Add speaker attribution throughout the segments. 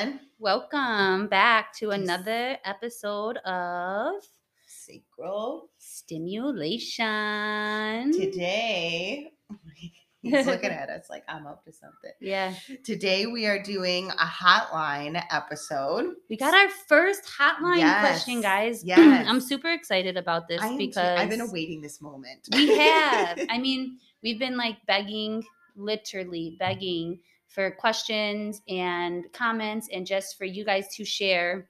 Speaker 1: everyone.
Speaker 2: Welcome back to another episode of
Speaker 1: Sacral.
Speaker 2: Stimulation.
Speaker 1: Today, he's looking at us like I'm up to something.
Speaker 2: Yeah,
Speaker 1: Today, we are doing a hotline episode.
Speaker 2: we got our first hotline
Speaker 1: Yes,
Speaker 2: question, guys.
Speaker 1: yes.
Speaker 2: I'm super excited about this
Speaker 1: am too-
Speaker 2: because
Speaker 1: I've been awaiting this moment.
Speaker 2: we have. I mean, we've been like begging, literally begging for questions and comments and just for you guys to share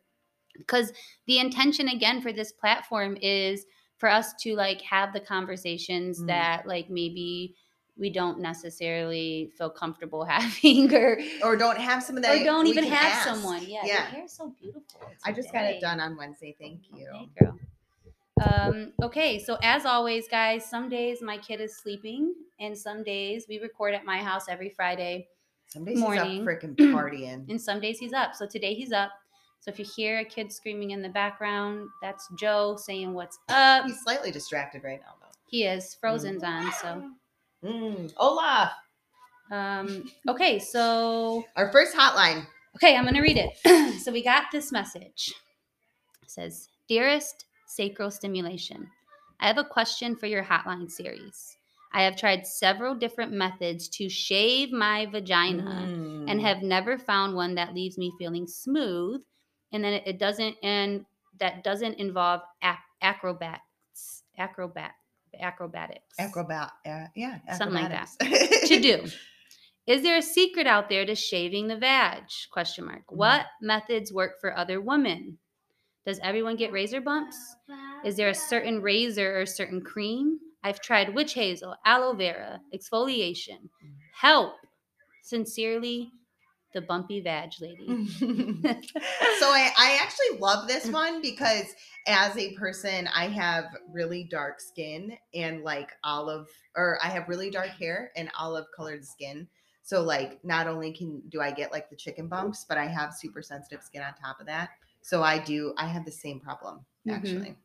Speaker 2: because the intention again for this platform is for us to like have the conversations
Speaker 1: Mm.
Speaker 2: that like maybe we don't necessarily feel comfortable having or
Speaker 1: or don't have some of that
Speaker 2: or don't even have
Speaker 1: ask.
Speaker 2: someone. Yeah,
Speaker 1: Yeah.
Speaker 2: your hair's so beautiful.
Speaker 1: I just got it done on Wednesday. Thank you.
Speaker 2: Okay, girl. Um, okay, so as always, guys, some days my kid is sleeping, and some days we record at my house every Friday,
Speaker 1: Some days
Speaker 2: Morning.
Speaker 1: he's up freaking partying.
Speaker 2: and some days he's up. So today he's up. So if you hear a kid screaming in the background, that's Joe saying what's up.
Speaker 1: He's slightly distracted right now, though.
Speaker 2: He is. Frozen's on. So
Speaker 1: Mm, Olaf,
Speaker 2: um, okay, so
Speaker 1: our first hotline.
Speaker 2: Okay, I'm going to read it. so we got this message. It says, Dearest Sacral Stimulation, I have a question for your hotline series. I have tried several different methods to shave my vagina and
Speaker 1: Mm.
Speaker 2: have never found one that leaves me feeling smooth and then it, it doesn't and that doesn't involve ac- acrobats acrobat acrobatics
Speaker 1: acrobat. Uh, yeah,
Speaker 2: Something like that. to do. Is there a secret out there to shaving the vag? Question mark.
Speaker 1: Mm.
Speaker 2: What methods work for other women? Does everyone get razor bumps? Is there a certain razor or certain cream? I've tried witch hazel, aloe vera, exfoliation.
Speaker 1: Mm.
Speaker 2: Help. Sincerely, the bumpy vag lady.
Speaker 1: so I, I actually love this one because as a person i have really dark skin and like olive or i have really dark hair and olive colored skin so like not only can do i get like the chicken bumps but i have super sensitive skin on top of that so i do i have the same problem
Speaker 2: Mhm.
Speaker 1: actually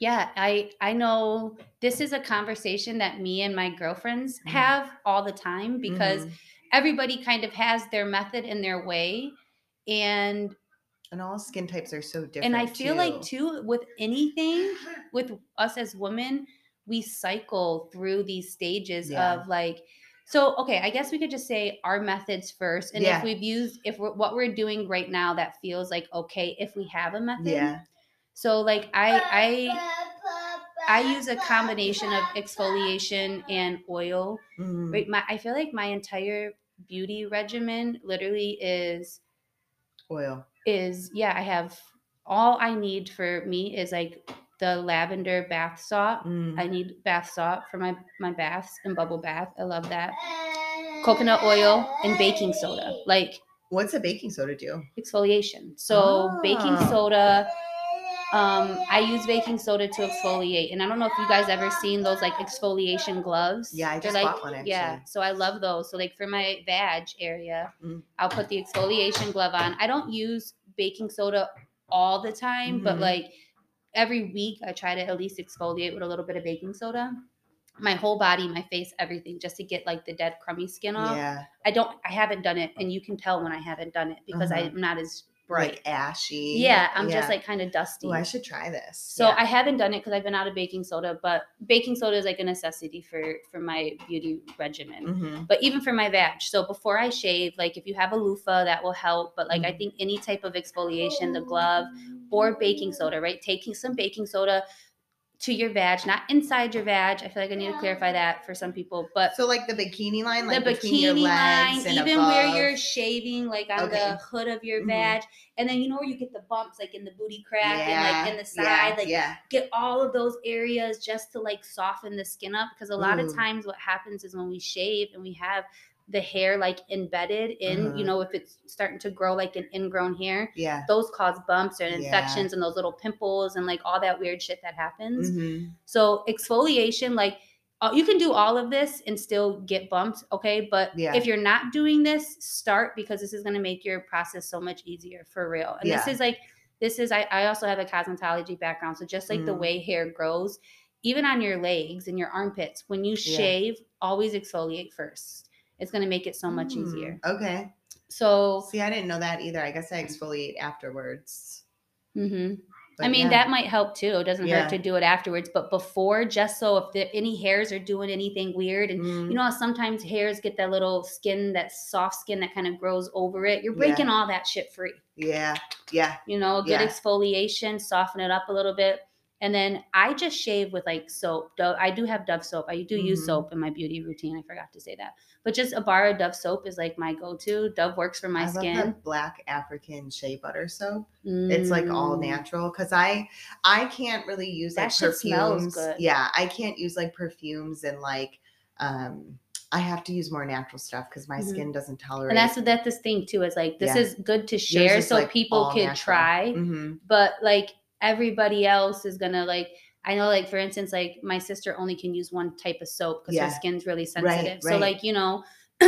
Speaker 2: Yeah, I I know this is a conversation that me and my girlfriends
Speaker 1: Mhm.
Speaker 2: have all the time because
Speaker 1: Mhm.
Speaker 2: everybody kind of has their method and their way and
Speaker 1: and all skin types are so different
Speaker 2: and I feel like
Speaker 1: too.
Speaker 2: too with anything with us as women, we cycle through these stages
Speaker 1: Yeah.
Speaker 2: of like so okay, I guess we could just say our methods first and
Speaker 1: Yeah.
Speaker 2: if we've used if we're, what we're doing right now that feels like okay if we have a method.
Speaker 1: yeah
Speaker 2: So like I I I use a combination of exfoliation and oil.
Speaker 1: Mhm.
Speaker 2: Right, my I feel like my entire beauty regimen literally is
Speaker 1: oil
Speaker 2: is yeah, I have all I need for me is like the lavender bath salt.
Speaker 1: Mm.
Speaker 2: I need bath salt for my my baths and bubble bath. I love that. Coconut oil and baking soda, like
Speaker 1: what's a baking soda do
Speaker 2: exfoliation. So baking
Speaker 1: Ah.
Speaker 2: soda um I use baking soda to exfoliate. And I don't know if you guys ever seen those like exfoliation gloves.
Speaker 1: Yeah, I
Speaker 2: They're
Speaker 1: just
Speaker 2: like
Speaker 1: bought one,
Speaker 2: yeah, so I love those. So like for my vag area,
Speaker 1: Mm.
Speaker 2: I'll put the exfoliation glove on. I don't use baking soda all the time, but
Speaker 1: Mhm.
Speaker 2: like every week I try to at least exfoliate with a little bit of baking soda. My whole body, my face, everything, just to get like the dead crummy skin off.
Speaker 1: yeah
Speaker 2: I don't I haven't done it, and you can tell when I haven't done it because
Speaker 1: Uh-huh.
Speaker 2: I'm not as bright.
Speaker 1: like ashy
Speaker 2: yeah, I'm just like kind of dusty.
Speaker 1: oh i should try this
Speaker 2: So
Speaker 1: Yeah.
Speaker 2: I haven't done it because I've been out of baking soda, but baking soda is like a necessity for for my beauty regimen.
Speaker 1: Mhm.
Speaker 2: But even for my vag, so before I shave, like if you have a loofah, that will help. But like I
Speaker 1: Mhm.
Speaker 2: think any type of exfoliation, the glove or baking soda, right? Taking some baking soda to your vag, not inside your vag. I feel like I need to clarify that for some people, but
Speaker 1: So like the bikini line, like
Speaker 2: the bikini
Speaker 1: legs
Speaker 2: line, even where you're shaving, like on
Speaker 1: Okay.
Speaker 2: the hood of your
Speaker 1: Mhm.
Speaker 2: vag, and then you know where you get the bumps, like in the booty crack and like in the side,
Speaker 1: yeah,
Speaker 2: like
Speaker 1: yeah.
Speaker 2: get all of those areas just to like soften the skin up. Because a lot of times, what happens is when we shave and we have the hair like embedded in,
Speaker 1: Uh-huh.
Speaker 2: you know, if it's starting to grow like an ingrown hair,
Speaker 1: yeah.
Speaker 2: those cause bumps and
Speaker 1: Yeah.
Speaker 2: infections and those little pimples and like all that weird shit that happens.
Speaker 1: Mhm.
Speaker 2: So exfoliation, like uh, you can do all of this and still get bumped, okay? But
Speaker 1: Yeah.
Speaker 2: if you're not doing this, start because this is going to make your process so much easier for real. And this is like this is I, I also have a cosmetology background, so just like the
Speaker 1: Mhm.
Speaker 2: way hair grows, even on your legs and your armpits, when you
Speaker 1: Yeah.
Speaker 2: shave, always exfoliate first. It's going to make it so much
Speaker 1: Mm,
Speaker 2: easier.
Speaker 1: Okay.
Speaker 2: So,
Speaker 1: See, I didn't know that either. I guess I exfoliate afterwards.
Speaker 2: Mm-hmm.
Speaker 1: But
Speaker 2: I mean,
Speaker 1: yeah.
Speaker 2: that might help too. It doesn't
Speaker 1: Yeah.
Speaker 2: hurt to do it afterwards, but before, just so if there, any hairs are doing anything weird, and
Speaker 1: Mm,
Speaker 2: you know sometimes hairs get that little skin, that soft skin that kind of grows over it. You're breaking all that shit free.
Speaker 1: yeah, yeah.
Speaker 2: You know, good
Speaker 1: Yeah.
Speaker 2: exfoliation, soften it up a little bit. And then I just shave with like soap. Dove, I do have Dove soap. I do use
Speaker 1: Mhm.
Speaker 2: soap in my beauty routine. I forgot to say that. But just a bar of Dove soap is like my go-to. Dove works for my
Speaker 1: I
Speaker 2: skin.
Speaker 1: black African shea butter soap. It's like all
Speaker 2: Mm.
Speaker 1: natural because I I can't really use
Speaker 2: That
Speaker 1: like perfumes. Yeah, I can't use like perfumes and like um I have to use more natural stuff because my
Speaker 2: Mhm.
Speaker 1: skin doesn't tolerate.
Speaker 2: And that's what that's this thing too. Is like this
Speaker 1: Yeah.
Speaker 2: is good to share so
Speaker 1: like,
Speaker 2: people can
Speaker 1: natural.
Speaker 2: try.
Speaker 1: hmm
Speaker 2: But like everybody else is gonna like I know like for instance, like my sister only can use one type of soap because
Speaker 1: Yeah.
Speaker 2: her skin's really
Speaker 1: Right,
Speaker 2: sensitive. So
Speaker 1: right.
Speaker 2: like, you know,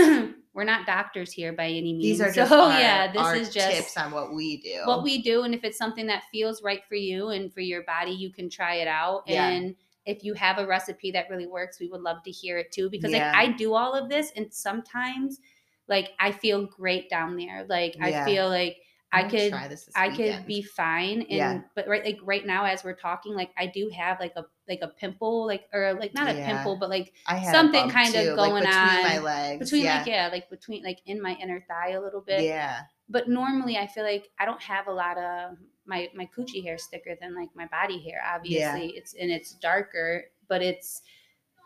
Speaker 2: we're not doctors here by any means.
Speaker 1: These are just
Speaker 2: so
Speaker 1: our,
Speaker 2: yeah, this is just
Speaker 1: tips on what we do.
Speaker 2: what we do and if it's something that feels right for you and for your body you can try it out
Speaker 1: Yeah.
Speaker 2: and if you have a recipe that really works we would love to hear it too because
Speaker 1: Yeah.
Speaker 2: like i do all of this and sometimes like i feel great down there like i feel like i could
Speaker 1: try this this
Speaker 2: i could be fine and
Speaker 1: Yeah.
Speaker 2: but right like right now as we're talking like i do have like a like a pimple like or like not a
Speaker 1: Yeah.
Speaker 2: pimple but like
Speaker 1: I
Speaker 2: something kind of
Speaker 1: too, like,
Speaker 2: going
Speaker 1: between my
Speaker 2: on
Speaker 1: legs.
Speaker 2: between
Speaker 1: yeah.
Speaker 2: like yeah like between like in my inner thigh a little bit
Speaker 1: yeah.
Speaker 2: but normally I feel like I don't have a lot of my my coochie hair is thicker than like my body hair. Obviously, it's and it's darker, but it's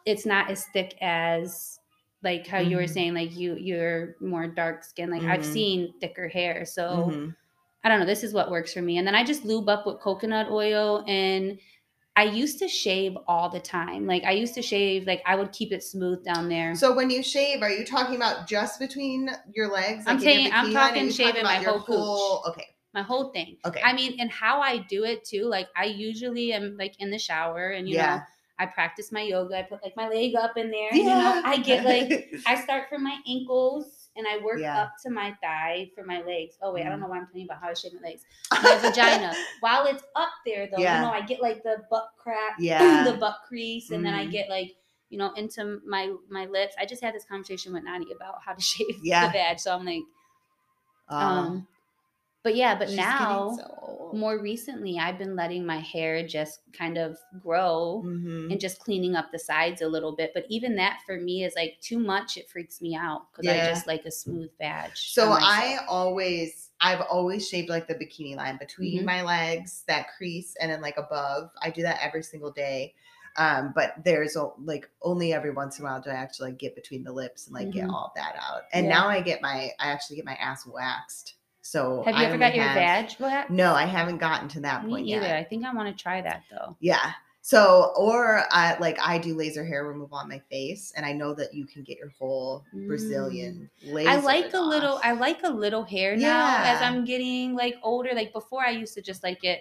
Speaker 2: it's not as thick as like how you were
Speaker 1: Mhm.
Speaker 2: saying like you you're more dark skin. Like I've
Speaker 1: Mhm.
Speaker 2: seen thicker hair, so
Speaker 1: Mhm.
Speaker 2: I don't know. This is what works for me, and then I just lube up with coconut oil and. I used to shave all the time. Like I used to shave, like I would keep it smooth down there.
Speaker 1: So when you shave, are you talking about just between your legs?
Speaker 2: I'm
Speaker 1: like your
Speaker 2: saying- I'm
Speaker 1: bikini line, or
Speaker 2: talking shaving my
Speaker 1: about
Speaker 2: whole cooch.
Speaker 1: Okay.
Speaker 2: my whole thing.
Speaker 1: Okay.
Speaker 2: I mean, and how I do it too. Like I usually am like in the shower and you know,
Speaker 1: Yeah.
Speaker 2: I practice my yoga. I put like my leg up in there. You know, I get like I start from my ankles and I work
Speaker 1: Yeah.
Speaker 2: up to my thigh for my legs. Oh wait, I don't
Speaker 1: Mhm.
Speaker 2: know why I'm telling you about how I shave my legs. My vagina. While it's up there though,
Speaker 1: Yeah.
Speaker 2: you know, I get like the butt crack,
Speaker 1: Yeah.
Speaker 2: the butt crease, and then I
Speaker 1: Mhm.
Speaker 2: get like you know into my my lips. I just had this conversation with Nani about how to shave
Speaker 1: Yeah.
Speaker 2: the vag, so I'm like,
Speaker 1: Um,
Speaker 2: um, but yeah, but
Speaker 1: she's
Speaker 2: now
Speaker 1: so
Speaker 2: more recently i've been letting my hair just kind of grow
Speaker 1: Mhm.
Speaker 2: and just cleaning up the sides a little bit but even that for me is like too much it freaks me out because i just like a smooth badge
Speaker 1: So I always, I've always shaved like the bikini line between
Speaker 2: Mhm.
Speaker 1: my legs, that crease, and then like above. I do that every single day. Um, but there's like only every once in a while do I actually like get between the lips and like get
Speaker 2: Mhm.
Speaker 1: all that out. And
Speaker 2: Yeah.
Speaker 1: now I get my, I actually get my ass waxed. So
Speaker 2: have you
Speaker 1: I
Speaker 2: ever got your
Speaker 1: have-
Speaker 2: vag wax
Speaker 1: No, I haven't gotten to that
Speaker 2: me
Speaker 1: point
Speaker 2: either
Speaker 1: yet.
Speaker 2: i think i want to try that though
Speaker 1: Yeah. So, or I like I do laser hair removal on my face, and I know that you can get your whole Brazilian laser.
Speaker 2: Mm. I like a little. I like a little hair now as I'm getting like older. Like before, I used to just like it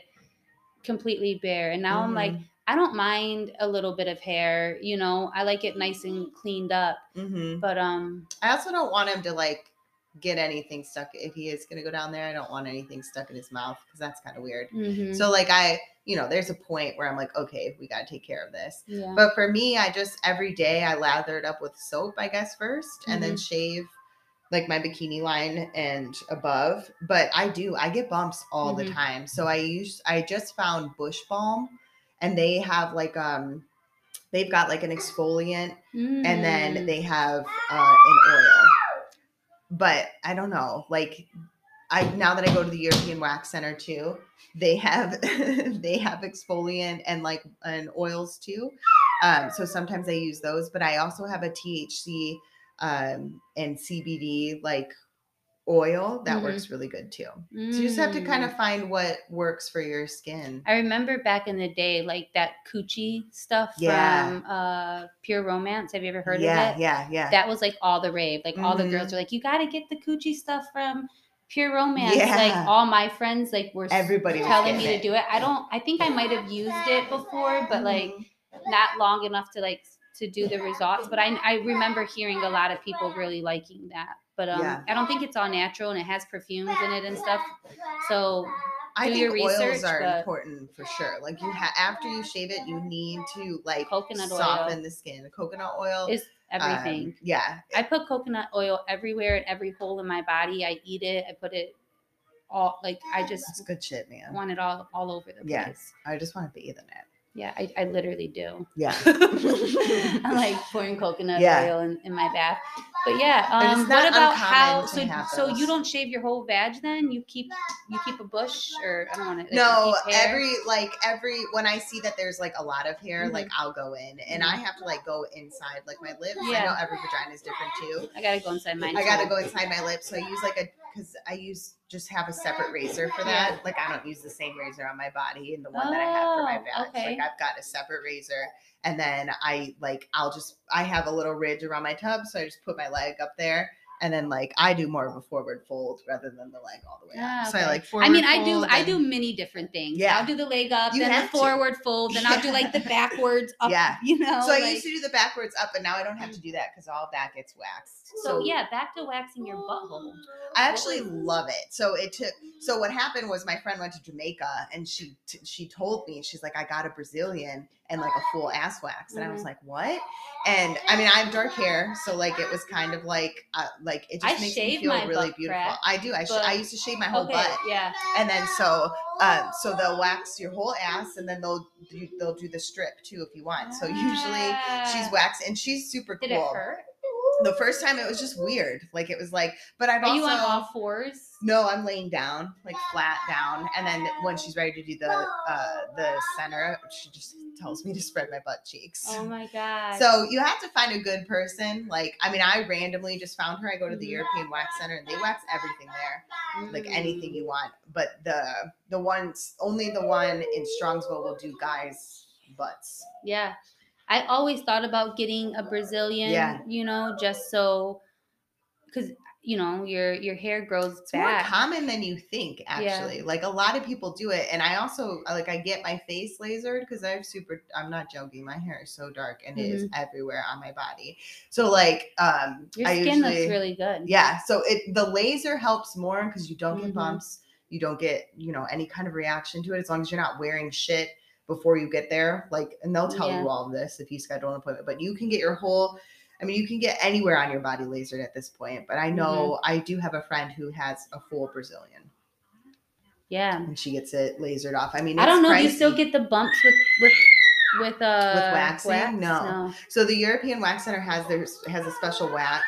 Speaker 2: completely bare, and now I'm like, I don't mind a little bit of hair. You know, I like it nice and cleaned up.
Speaker 1: hmm
Speaker 2: But um,
Speaker 1: I also don't want him to like get anything stuck if he is going to go down there. I don't want anything stuck in his mouth because that's kind of weird.
Speaker 2: mhm.
Speaker 1: So, like, I, you know, there's a point where I'm like, okay, we got to take care of this.
Speaker 2: yeah.
Speaker 1: But for me, I just every day I lather it up with soap, I guess, 1st and then shave like my bikini line and above. But I do, I get bumps all the
Speaker 2: Mhm.
Speaker 1: time. So I use, I just found Bush Balm and they have like, um, they've got like an exfoliant and then
Speaker 2: Mm.
Speaker 1: they have uh, an oil. But I don't know, like I now that I go to the European Wax Center too, they have they have exfoliant and like and oils too. Um, so sometimes I use those, but I also have a THC um, and CBD like oil that
Speaker 2: Mhm.
Speaker 1: works really good too. So you just have to kind
Speaker 2: Mm.
Speaker 1: of find what works for your skin.
Speaker 2: I remember back in the day, like that coochie stuff
Speaker 1: Yeah.
Speaker 2: from uh, Pure Romance. Have you ever heard
Speaker 1: yeah,
Speaker 2: of it?
Speaker 1: yeah, yeah,
Speaker 2: That was like all the rave. Like all the girls were like, "You got to get the coochie stuff from Pure Romance." Like all my friends like were
Speaker 1: Everybody
Speaker 2: telling me
Speaker 1: getting
Speaker 2: to do it. I don't. I think I might have used it before, but like
Speaker 1: Mhm.
Speaker 2: not long enough to like to do the results. But I I remember hearing a lot of people really liking that. But um,
Speaker 1: Yeah.
Speaker 2: I don't think it's all natural and it has perfumes in it and stuff. So
Speaker 1: I think oils are important for sure. Like you have after you shave it, you need to like
Speaker 2: Coconut oil.
Speaker 1: soften the skin. Coconut oil.
Speaker 2: is everything.
Speaker 1: Um, yeah.
Speaker 2: I put coconut oil everywhere in every hole in my body. I eat it. I put it all like I
Speaker 1: That's
Speaker 2: just
Speaker 1: good shit, man.
Speaker 2: want it all all over the
Speaker 1: Yeah.
Speaker 2: place.
Speaker 1: I just want to bathe in it.
Speaker 2: Yeah, I, I literally do.
Speaker 1: Yeah.
Speaker 2: I'm like pouring coconut
Speaker 1: Yeah.
Speaker 2: oil in, in my bath. But yeah, um, what about how? So so you don't shave your whole vag then? You keep you keep a bush or I don't want to.
Speaker 1: no, every like every when I see that there's like a lot of hair,
Speaker 2: Mhm.
Speaker 1: like I'll go in and I have to like go inside like my lips.
Speaker 2: Yeah.
Speaker 1: I know every vagina is different too.
Speaker 2: I gotta go inside mine.
Speaker 1: I gotta go inside my lips. So I use like a because I use just have a separate razor for that. Like I don't use the same razor on my body and the one that I have for my
Speaker 2: Oh, okay.
Speaker 1: Like I've got a separate razor. And then I like I'll just I have a little ridge around my tub, so I just put my leg up there. And then like I do more of a forward fold rather than the leg all the way
Speaker 2: Ah,
Speaker 1: up. So I like forward
Speaker 2: I mean, I do I do many different things.
Speaker 1: Yeah.
Speaker 2: I'll do the leg up,
Speaker 1: You
Speaker 2: then the
Speaker 1: have to.
Speaker 2: forward fold, then I'll do like the backwards up.
Speaker 1: Yeah.
Speaker 2: You know.
Speaker 1: So I used to do the backwards up, but now I don't have to do that because all that gets waxed.
Speaker 2: So yeah, back to waxing your butthole.
Speaker 1: I actually love it. So it took. So what happened was my friend went to Jamaica and she t- she told me she's like I got a Brazilian and like a full ass wax and I was
Speaker 2: Mhm.
Speaker 1: like what? And I mean I have dark hair so like it was kind of like uh, like it just
Speaker 2: I
Speaker 1: makes me feel really beautiful.
Speaker 2: crack,
Speaker 1: I do. I sh- I used to shave my whole
Speaker 2: Okay,
Speaker 1: butt
Speaker 2: yeah.
Speaker 1: and then so um so they'll wax your whole ass and then they'll do, they'll do the strip too if you want. So usually she's
Speaker 2: Ah.
Speaker 1: waxed and she's super
Speaker 2: Did
Speaker 1: cool.
Speaker 2: it hurt?
Speaker 1: The first time it was just weird. Like it was like, but I've
Speaker 2: Are
Speaker 1: also
Speaker 2: you on all fours?
Speaker 1: no, I'm laying down, like flat down, and then when she's ready to do the uh the center, she just tells me to spread my butt cheeks.
Speaker 2: Oh my god.
Speaker 1: So you have to find a good person. Like, I mean, I randomly just found her. I go to the. European Wax Center, and they wax everything there, like anything you want. But the the ones only the one in Strongsville will do guys' butts.
Speaker 2: Yeah. I always thought about getting a Brazilian,
Speaker 1: Yeah.
Speaker 2: you know, just so cuz you know, your your hair grows
Speaker 1: It's more common than you think, actually. Like a lot of people do it, and I also like I get my face lasered because I have super. I'm not joking. My hair is so dark and it is everywhere on my body. So like, um,
Speaker 2: your
Speaker 1: I
Speaker 2: skin
Speaker 1: usually,
Speaker 2: looks really good.
Speaker 1: yeah. So it the laser helps more because you don't get
Speaker 2: Mhm.
Speaker 1: bumps, you don't get you know any kind of reaction to it as long as you're not wearing shit before you get there. Like, and they'll tell
Speaker 2: Yeah.
Speaker 1: you all of this if you schedule an appointment. But you can get your whole. I mean, you can get anywhere on your body lasered at this point. But I
Speaker 2: Mm-hmm.
Speaker 1: know I do have a friend who has a full Brazilian
Speaker 2: Yeah.
Speaker 1: and she gets it lasered off. I mean,
Speaker 2: I don't know, do you still get the bumps with with with uh
Speaker 1: waxing?
Speaker 2: wax?
Speaker 1: No. So the European Wax Center has their has a special wax,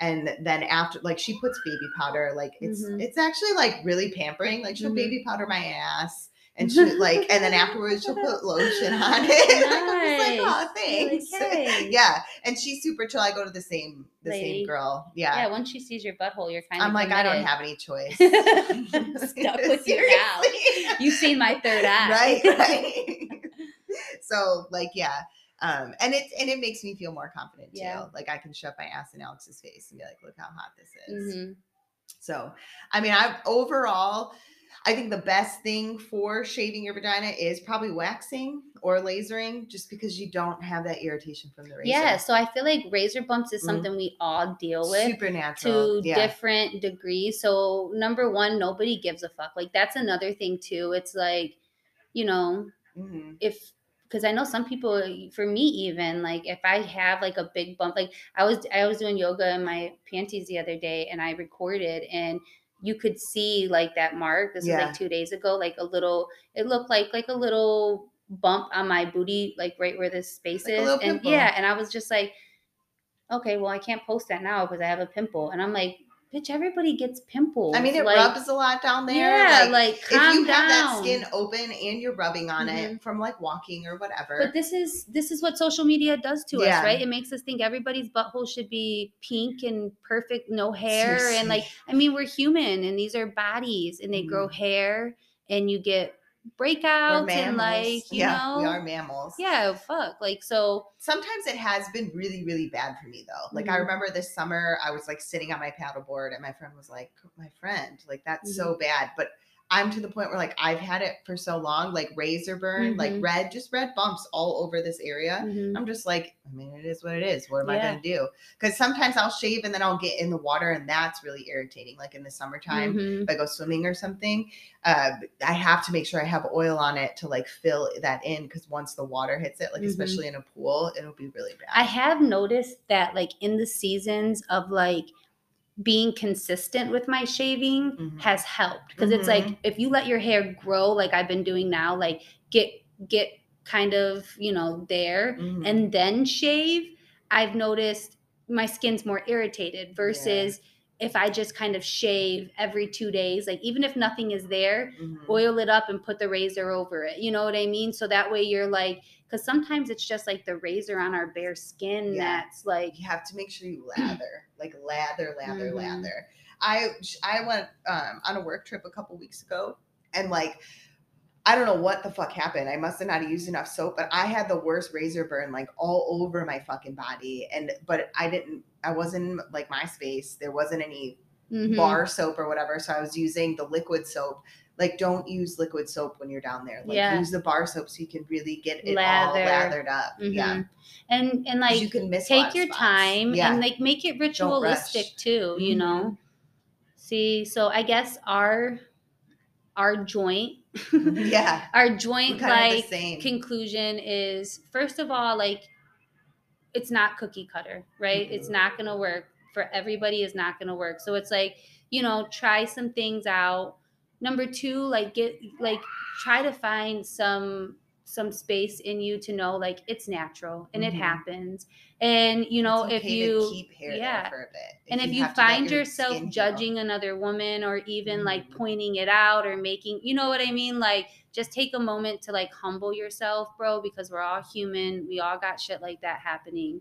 Speaker 1: and then after, like, she puts baby powder. Like, it's
Speaker 2: Mhm.
Speaker 1: it's actually like really pampering. Like, she'll
Speaker 2: Mhm.
Speaker 1: baby powder my ass, and she like, and then afterwards she'll put lotion on it. I'm like, oh, thanks.
Speaker 2: You're like, "Hey."
Speaker 1: yeah, and she's super chill. I go to the same the
Speaker 2: Lady.
Speaker 1: same girl.
Speaker 2: Yeah.
Speaker 1: Yeah.
Speaker 2: once she sees your butthole, you're kind of
Speaker 1: I'm like, I don't have any choice.
Speaker 2: Stuck with you now. You've seen my third eye.
Speaker 1: right right so like yeah um and it and it makes me feel more confident too
Speaker 2: Yeah.
Speaker 1: like i can shove my ass in alex's face and be like look how hot this is
Speaker 2: Mhm.
Speaker 1: so i mean i overall i think the best thing for shaving your vagina is probably waxing or lasering just because you don't have that irritation from the razor
Speaker 2: Yeah, so I feel like razor bumps is
Speaker 1: Mhm.
Speaker 2: something we all deal with.
Speaker 1: supernatural
Speaker 2: to
Speaker 1: yeah
Speaker 2: different degrees. So number one, nobody gives a fuck. Like that's another thing too. It's like, you know,
Speaker 1: hmm
Speaker 2: if because I know some people, for me even, like if I have like a big bump, like I was I was doing yoga in my panties the other day and I recorded and you could see like that mark. This was like two days ago, like a little. It looked like like a little bump on my booty, like right where this space
Speaker 1: Like
Speaker 2: is, and
Speaker 1: pimple.
Speaker 2: yeah, and I was just like, okay, well I can't post that now because I have a pimple, and I'm like, bitch, everybody gets pimples.
Speaker 1: i mean it
Speaker 2: like,
Speaker 1: rubs a lot down there
Speaker 2: Yeah,
Speaker 1: like,
Speaker 2: like,
Speaker 1: if you have that skin open and you're rubbing on
Speaker 2: Mm-hmm.
Speaker 1: it from like walking or whatever
Speaker 2: But this is this is what social media does to
Speaker 1: Yeah.
Speaker 2: us, right? It makes us think everybody's butthole should be pink and perfect, no hair, and like I mean, we're human, and these are bodies, and they grow hair, and you get breakouts, and like you
Speaker 1: yeah,
Speaker 2: know,
Speaker 1: we are mammals.
Speaker 2: yeah, fuck, like so,
Speaker 1: Sometimes it has been really, really bad for me though. Like I
Speaker 2: Mhm.
Speaker 1: remember this summer, I was like sitting on my paddleboard, and my friend was like, "My friend, like that's so
Speaker 2: Mm-hmm.
Speaker 1: bad." But I'm to the point where like I've had it for so long, like razor burn, like
Speaker 2: Mhm.
Speaker 1: red, just red bumps all over this area.
Speaker 2: Mhm.
Speaker 1: I'm just like, I mean, it is what it is. What am I gonna do? Because sometimes I'll shave and then I'll get in the water, and that's really irritating. Like in the summertime,
Speaker 2: Mhm.
Speaker 1: if I go swimming or something, uh, I have to make sure I have oil on it to like fill that in. Because once the water hits it, like
Speaker 2: Mhm.
Speaker 1: especially in a pool, it'll be really bad.
Speaker 2: I have noticed that like in the seasons of like being consistent with my shaving
Speaker 1: Mhm.
Speaker 2: has helped because it's like
Speaker 1: Mhm.
Speaker 2: if you let your hair grow like I've been doing now like get get kind of you know there
Speaker 1: Mhm.
Speaker 2: and then shave I've noticed my skin's more irritated versus if I just kind of shave every 2 days like even if nothing is there
Speaker 1: Mhm.
Speaker 2: oil it up and put the razor over it. You know what I mean? So that way you're like, because sometimes it's just like the razor on our bare skin
Speaker 1: Yeah.
Speaker 2: that's like,
Speaker 1: you have to make sure you lather, like lather, lather,
Speaker 2: Mhm.
Speaker 1: lather. I I went um, on a work trip a couple weeks ago, and like I don't know what the fuck happened. I must have not used enough soap, but I had the worst razor burn like all over my fucking body, and but I didn't. I wasn't like my space. There wasn't any
Speaker 2: mhm.
Speaker 1: bar soap or whatever, so I was using the liquid soap. Like, don't use liquid soap when you're down there. Like,
Speaker 2: Yeah.
Speaker 1: use the bar soap so you can really get it all lathered up. Yeah,
Speaker 2: Mhm. and and like
Speaker 1: you can miss
Speaker 2: take your
Speaker 1: spots.
Speaker 2: time
Speaker 1: Yeah.
Speaker 2: and like make it ritualistic too. You
Speaker 1: Mhm.
Speaker 2: know. See, so I guess our our joint,
Speaker 1: yeah.
Speaker 2: our joint
Speaker 1: We're kind of
Speaker 2: like conclusion is first of all like it's not cookie cutter right it's
Speaker 1: Mhm.
Speaker 2: not to work for everybody is not to work so it's like you know try some things out number two like get like try to find some some space in you to know like it's natural and it
Speaker 1: Mhm.
Speaker 2: happens and you know if
Speaker 1: okay to
Speaker 2: you
Speaker 1: keep hair
Speaker 2: yeah.
Speaker 1: there for a bit.
Speaker 2: and if you, find
Speaker 1: your
Speaker 2: yourself judging another woman or even like
Speaker 1: Mhm.
Speaker 2: pointing it out or making you know what i mean like just take a moment to like humble yourself bro because we're all human we all got shit like that happening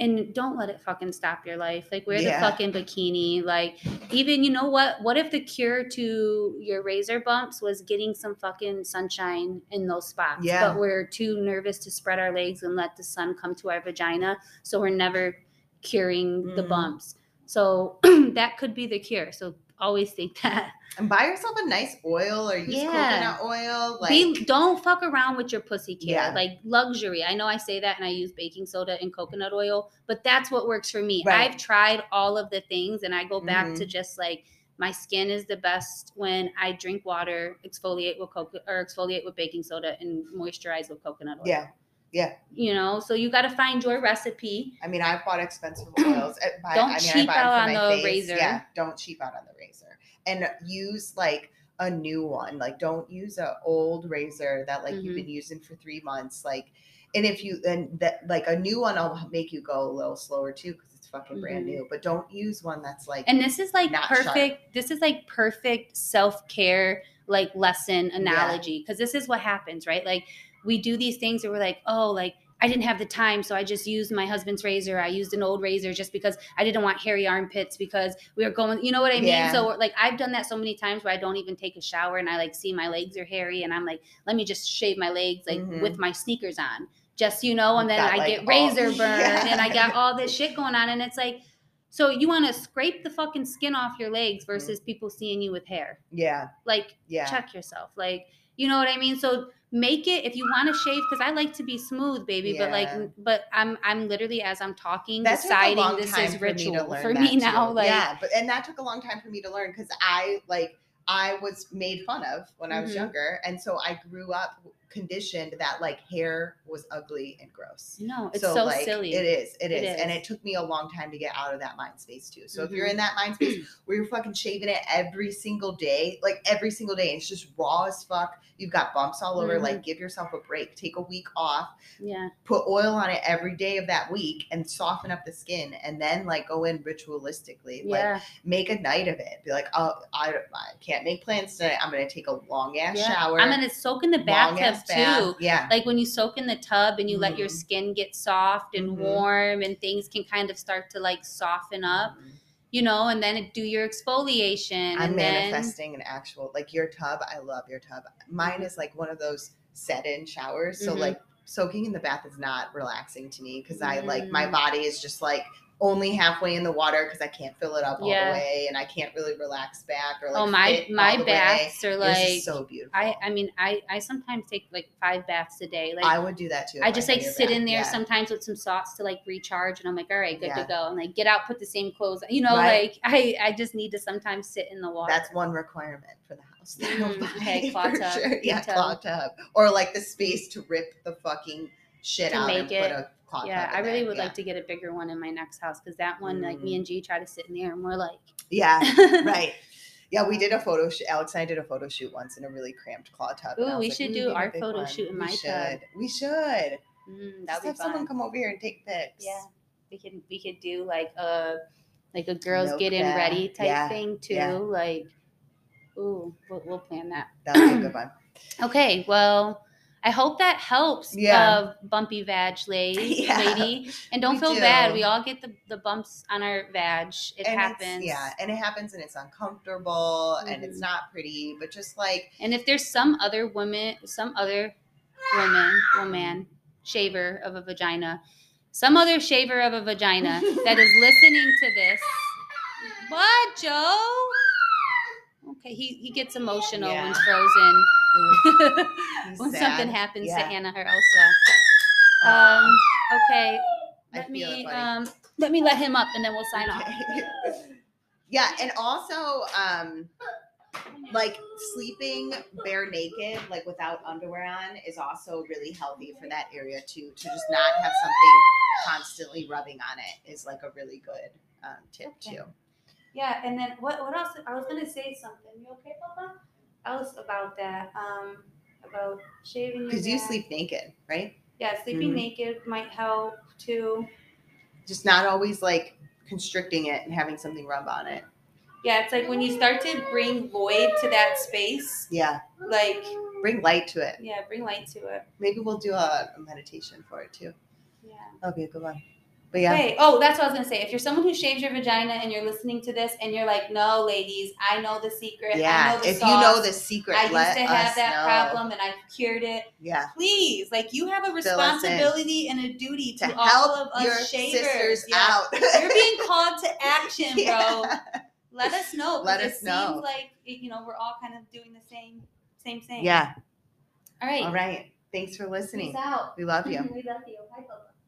Speaker 2: and don't let it fucking stop your life like wear
Speaker 1: Yeah.
Speaker 2: the fucking bikini like even you know what what if the cure to your razor bumps was getting some fucking sunshine in those spots
Speaker 1: Yeah.
Speaker 2: but we're too nervous to spread our legs and let the sun come to our vagina so we're never curing the
Speaker 1: Mm.
Speaker 2: bumps so that could be the cure so always think that
Speaker 1: and buy yourself a nice oil or use
Speaker 2: Yeah.
Speaker 1: coconut oil. Like
Speaker 2: be, don't fuck around with your pussy care
Speaker 1: Yeah.
Speaker 2: like luxury i know i say that and i use baking soda and coconut oil but that's what works for me
Speaker 1: Right.
Speaker 2: i've tried all of the things and i go back
Speaker 1: Mhm.
Speaker 2: to just like my skin is the best when i drink water exfoliate with coco or exfoliate with baking soda and moisturize with coconut oil
Speaker 1: yeah, yeah.
Speaker 2: you know so you got to find your recipe
Speaker 1: I mean, I've bought expensive oils. I buy,
Speaker 2: Don't
Speaker 1: I mean,
Speaker 2: cheap
Speaker 1: I
Speaker 2: out on the
Speaker 1: face.
Speaker 2: razor.
Speaker 1: Yeah, don't cheap out on the razor, and use like a new one. Like, don't use an old razor that like you've
Speaker 2: Mhm.
Speaker 1: been using for three months. Like, and if you and that like a new one, will make you go a little slower too because it's fucking brand
Speaker 2: Mhm.
Speaker 1: new. But don't use one that's like
Speaker 2: and this is like
Speaker 1: Not sharp.
Speaker 2: perfect this is like perfect self-care like lesson analogy because this is what happens right like we do these things and we're like oh like i didn't have the time so i just used my husband's razor i used an old razor just because i didn't want hairy armpits because we were going you know what i mean
Speaker 1: Yeah.
Speaker 2: so like i've done that so many times where i don't even take a shower and i like see my legs are hairy and i'm like let me just shave my legs like
Speaker 1: Mhm.
Speaker 2: with my sneakers on just you know and then
Speaker 1: got,
Speaker 2: i
Speaker 1: like,
Speaker 2: get razor burn
Speaker 1: Yeah.
Speaker 2: and i got all this shit going on and it's like so you want to scrape the fucking skin off your legs versus people seeing you with hair.
Speaker 1: yeah,
Speaker 2: Like
Speaker 1: yeah.
Speaker 2: check yourself. Like you know what I mean? So make it if you want to shave cuz I like to be smooth, baby, but like but I'm I'm literally as I'm talking
Speaker 1: That
Speaker 2: deciding this is
Speaker 1: for me
Speaker 2: ritual for me now
Speaker 1: too.
Speaker 2: like
Speaker 1: yeah, but and that took a long time for me to learn because I like I was made fun of when I was
Speaker 2: Mhm.
Speaker 1: younger, and so I grew up conditioned that like hair was ugly and gross.
Speaker 2: no, it's so,
Speaker 1: like,
Speaker 2: silly.
Speaker 1: It is. It
Speaker 2: It
Speaker 1: is. And it took me a long time to get out of that mind space too. So if you're
Speaker 2: Mhm.
Speaker 1: in that mind space where you're fucking shaving it every single day, like every single day, and it's just raw as fuck. You've got bumps all over.
Speaker 2: Mhm.
Speaker 1: Like give yourself a break. Take a week off.
Speaker 2: Yeah.
Speaker 1: Put oil on it every day of that week and soften up the skin, and then like go in ritualistically. Like
Speaker 2: Yeah.
Speaker 1: make a night of it. Be like, oh, I, I can't make plans tonight. I'm gonna take a long ass
Speaker 2: yeah.
Speaker 1: shower.
Speaker 2: I'm going to soak in the bathtub
Speaker 1: ass bath.
Speaker 2: too.
Speaker 1: Yeah.
Speaker 2: like when you soak in the tub and you let your
Speaker 1: Mhm.
Speaker 2: skin get soft and
Speaker 1: Mhm.
Speaker 2: warm and things can kind of start to like soften up you know and then do your exfoliation
Speaker 1: I'm
Speaker 2: and then
Speaker 1: manifesting an actual like your tub. I love your tub. Mine is like one of those set-in showers. So
Speaker 2: Mhm.
Speaker 1: like soaking in the bath is not relaxing to me because I like my
Speaker 2: Mm.
Speaker 1: body is just like only halfway in the water because I can't fill it up all
Speaker 2: Yeah.
Speaker 1: the way and I can't really relax back or like
Speaker 2: oh my my
Speaker 1: the way.
Speaker 2: baths are like
Speaker 1: so beautiful.
Speaker 2: I I mean I I sometimes take like five baths a day. Like
Speaker 1: I would do that too.
Speaker 2: I just
Speaker 1: had
Speaker 2: like sit
Speaker 1: back.
Speaker 2: in there
Speaker 1: Yeah.
Speaker 2: sometimes with some salts to like recharge, and I'm like, all right, good
Speaker 1: Yeah.
Speaker 2: to go. And like get out, put the same clothes. You know,
Speaker 1: Right.
Speaker 2: like I I just need to sometimes sit in the water.
Speaker 1: That's one requirement for the house.
Speaker 2: Mm, okay, claw tub,
Speaker 1: sure. Yeah, claw tub. Or like the space to rip the fucking shit
Speaker 2: To
Speaker 1: out
Speaker 2: make
Speaker 1: and
Speaker 2: it.
Speaker 1: put a
Speaker 2: yeah, I really would
Speaker 1: yeah.
Speaker 2: like to get a bigger one in my next house because that one, like me
Speaker 1: Mm.
Speaker 2: and G try to sit in there and we're like,
Speaker 1: Yeah, right. Yeah, we did a photo shoot. Alex and I did a photo shoot once in a really cramped claw tub.
Speaker 2: Ooh, we
Speaker 1: like,
Speaker 2: should
Speaker 1: "Ooh,
Speaker 2: do our photo
Speaker 1: one."
Speaker 2: shoot in
Speaker 1: we
Speaker 2: my
Speaker 1: should.
Speaker 2: tub.
Speaker 1: We should.
Speaker 2: mm,
Speaker 1: Just
Speaker 2: that'd be
Speaker 1: have someone come over here and take pics.
Speaker 2: Yeah, we could we could do like a like a girls
Speaker 1: Milk
Speaker 2: getting
Speaker 1: bath.
Speaker 2: ready type
Speaker 1: Yeah,
Speaker 2: thing too.
Speaker 1: yeah.
Speaker 2: Like, ooh, we'll, we'll plan that.
Speaker 1: That would be a good one.
Speaker 2: Okay, well, I hope that helps.
Speaker 1: Yeah.
Speaker 2: Uh, bumpy vag lady,
Speaker 1: Yeah,
Speaker 2: lady, and don't feel bad. We all get the, the bumps on our vag. It
Speaker 1: and
Speaker 2: happens.
Speaker 1: Yeah, and it happens and it's uncomfortable and it's
Speaker 2: Mhm.
Speaker 1: not pretty, but just like
Speaker 2: And if there's some other woman, some other woman, woman, shaver of a vagina, some other shaver of a vagina that is listening to this, what, Joe? Okay, he, he gets emotional when frozen. when
Speaker 1: sad.
Speaker 2: something happens
Speaker 1: Yeah.
Speaker 2: to Anna or Elsa. Um, okay, let
Speaker 1: feel
Speaker 2: me um, let me let him up and then we'll sign off.
Speaker 1: Yeah, and also um like sleeping bare naked, like without underwear on, is also really healthy for that area too. To just not have something constantly rubbing on it is like a really good um, tip
Speaker 2: Okay.
Speaker 1: too.
Speaker 2: Yeah, and then what? What else? I was gonna say something. You okay, Papa? Else about that? Um, about shaving. your
Speaker 1: Because you
Speaker 2: back.
Speaker 1: sleep naked, right?
Speaker 2: Yeah, sleeping
Speaker 1: Mhm.
Speaker 2: naked might help too.
Speaker 1: Just not always like constricting it and having something rub on it.
Speaker 2: Yeah, it's like when you start to bring void to that space,
Speaker 1: Yeah,
Speaker 2: like
Speaker 1: bring light to it.
Speaker 2: yeah, bring light to it.
Speaker 1: Maybe we'll do a, a meditation for it too.
Speaker 2: Yeah.
Speaker 1: That'll be a good one. But yeah.
Speaker 2: Oh, that's what I was gonna say. If you're someone who shaves your vagina and you're listening to this and you're like, no, ladies, I know the secret. I
Speaker 1: yeah.
Speaker 2: know the
Speaker 1: If you know the secret,
Speaker 2: I used to have that
Speaker 1: know.
Speaker 2: problem and I cured it.
Speaker 1: Yeah.
Speaker 2: Please, like you have a
Speaker 1: Fill us in.
Speaker 2: responsibility and a duty to,
Speaker 1: to
Speaker 2: all
Speaker 1: help
Speaker 2: of
Speaker 1: your
Speaker 2: us shavers.
Speaker 1: sisters
Speaker 2: Yeah.
Speaker 1: out.
Speaker 2: You're being called to action, bro.
Speaker 1: Yeah.
Speaker 2: Let us know.
Speaker 1: Let
Speaker 2: it
Speaker 1: us know.
Speaker 2: Seems like you know we're all kind of doing the same, same thing.
Speaker 1: Yeah.
Speaker 2: All right.
Speaker 1: All right. Thanks for listening.
Speaker 2: Peace out.
Speaker 1: We love you.
Speaker 2: we love you. Bye.